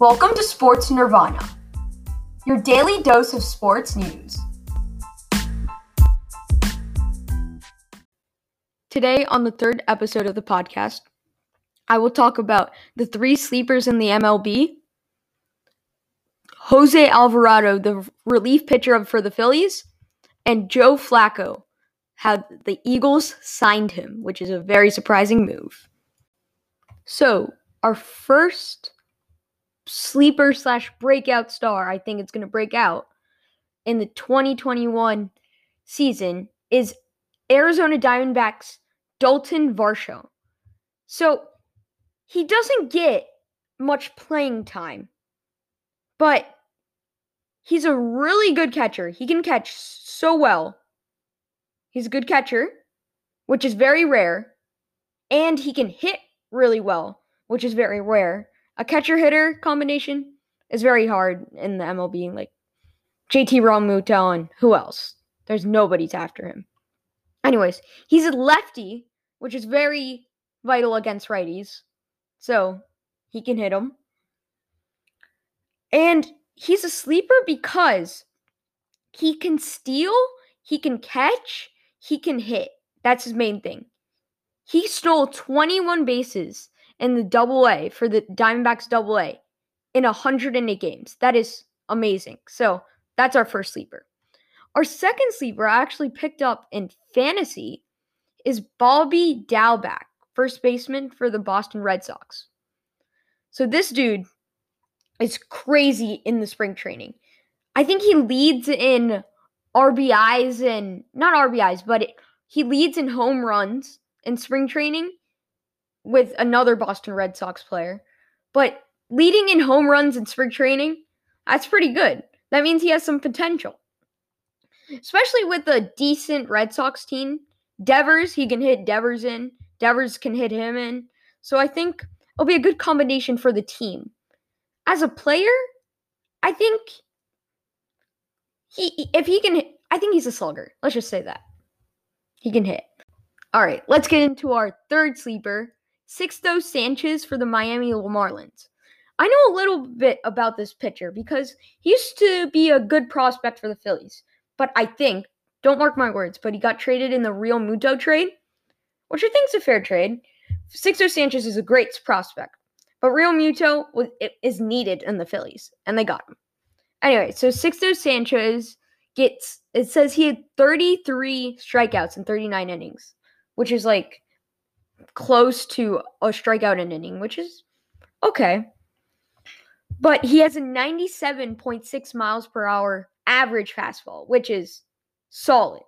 Welcome to Sports Nirvana, your daily dose of sports news. Today, on the third episode of the podcast, I will talk about the three sleepers in the MLB, Jose Alvarado, the relief pitcher for the Phillies, and Joe Flacco, how the Eagles signed him, which is a very surprising move. So, our first sleeper slash breakout star, I think it's going to break out in the 2021 season, is Arizona Diamondbacks Dalton Varsho. So, he doesn't get much playing time, but he's a really good catcher. He can catch so well. He's a good catcher, which is very rare, and he can hit really well, which is very rare. A catcher hitter combination is very hard in the MLB. Like JT Realmuto and who else? There's nobody's after him. Anyways, he's a lefty, which is very vital against righties. So he can hit them. And he's a sleeper because he can steal, he can catch, he can hit. That's his main thing. He stole 21 bases in the double A for the Diamondbacks double A in 108 games. That is amazing. So that's our first sleeper. Our second sleeper I actually picked up in fantasy is Bobby Dalbec, first baseman for the Boston Red Sox. So this dude is crazy in the spring training. I think he leads in RBIs and not RBIs, but it, he leads in home runs in spring training with another Boston Red Sox player. But leading in home runs in spring training, that's pretty good. That means he has some potential. Especially with a decent Red Sox team. Devers, he can hit Devers in. Devers can hit him in. So I think it'll be a good combination for the team. As a player, I think he if he can I think he's a slugger. Let's just say that. He can hit. All right, let's get into our third sleeper, Sixto Sanchez for the Miami Marlins. I know a little bit about this pitcher because he used to be a good prospect for the Phillies. But I think, don't mark my words, but he got traded in the Realmuto trade, which I think is a fair trade. Sixto Sanchez is a great prospect, but Realmuto was, is needed in the Phillies, and they got him. Anyway, so Sixto Sanchez gets, it says he had 33 strikeouts in 39 innings, which is like close to a strikeout an inning, which is okay. But he has a 97.6 miles per hour average fastball, which is solid.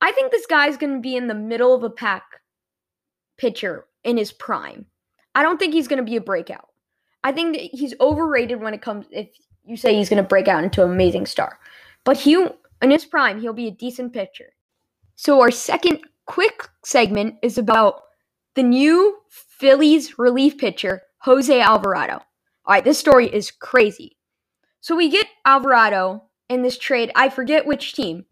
I think this guy's going to be in the middle of a pack pitcher in his prime. I don't think he's going to be a breakout. I think that he's overrated when it comes if you say he's going to break out into an amazing star. But he in his prime, he'll be a decent pitcher. So our second quick segment is about the new Phillies relief pitcher, Jose Alvarado. All right, this story is crazy. So we get Alvarado in this trade. I forget which team,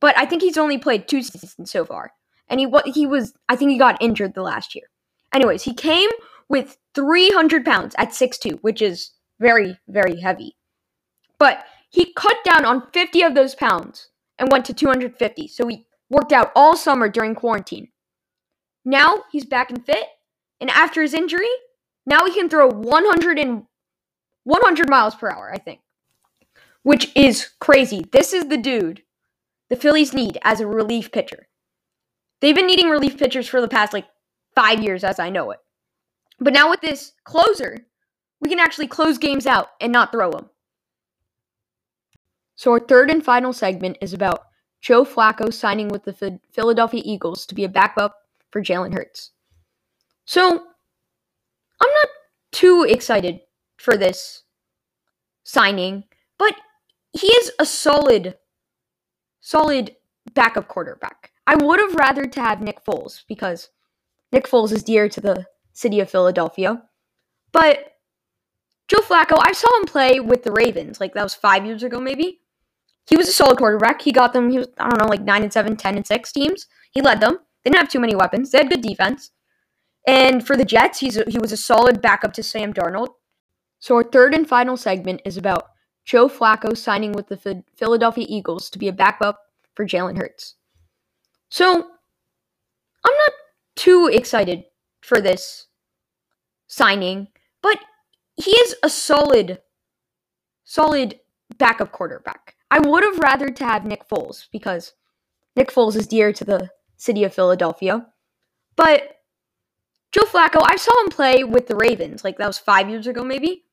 but I think he's only played two seasons so far. And he he was I think he got injured the last year. Anyways, he came with 300 pounds at 6'2, which is very, very heavy. But he cut down on 50 of those pounds and went to 250. So he worked out all summer during quarantine. Now he's back and fit, and after his injury, now he can throw 100 and 100 miles per hour, I think. Which is crazy. This is the dude the Phillies need as a relief pitcher. They've been needing relief pitchers for the past like 5 years as I know it. But now with this closer, we can actually close games out and not throw them. So our third and final segment is about Joe Flacco signing with the Philadelphia Eagles to be a backup for Jalen Hurts. So, I'm not too excited for this signing, but he is a solid, solid backup quarterback. I would have rather to have Nick Foles because Nick Foles is dear to the city of Philadelphia. But Joe Flacco, I saw him play with the Ravens, like that was five years ago, maybe. He was a solid quarterback. He got them, he was, I don't know, like 9 and 7, 10 and 6 teams. He led them. They didn't have too many weapons. They had good defense. And for the Jets, he's a, he was a solid backup to Sam Darnold. So, our third and final segment is about Joe Flacco signing with the Philadelphia Eagles to be a backup for Jalen Hurts. So, I'm not too excited for this signing, but he is a solid, solid backup quarterback. I would have rather to have Nick Foles because Nick Foles is dear to the city of Philadelphia. But Joe Flacco, I saw him play with the Ravens. Like that was five years ago, maybe.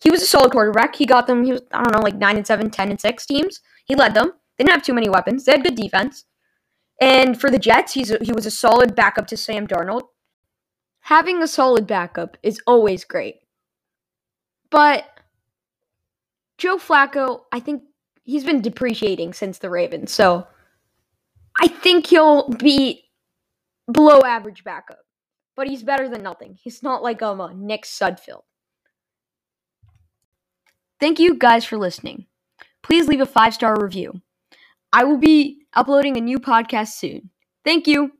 He was a solid quarterback. He got them, he was, I don't know, like 9 and 7, 10 and 6 teams. He led them. They didn't have too many weapons. They had good defense. And for the Jets, he's a, he was a solid backup to Sam Darnold. Having a solid backup is always great. But Joe Flacco, I think he's been depreciating since the Ravens. So I think he'll be below average backup. But he's better than nothing. He's not like um, a Nick Sudfeld. Thank you guys for listening. Please leave a five star review. I will be uploading a new podcast soon. Thank you.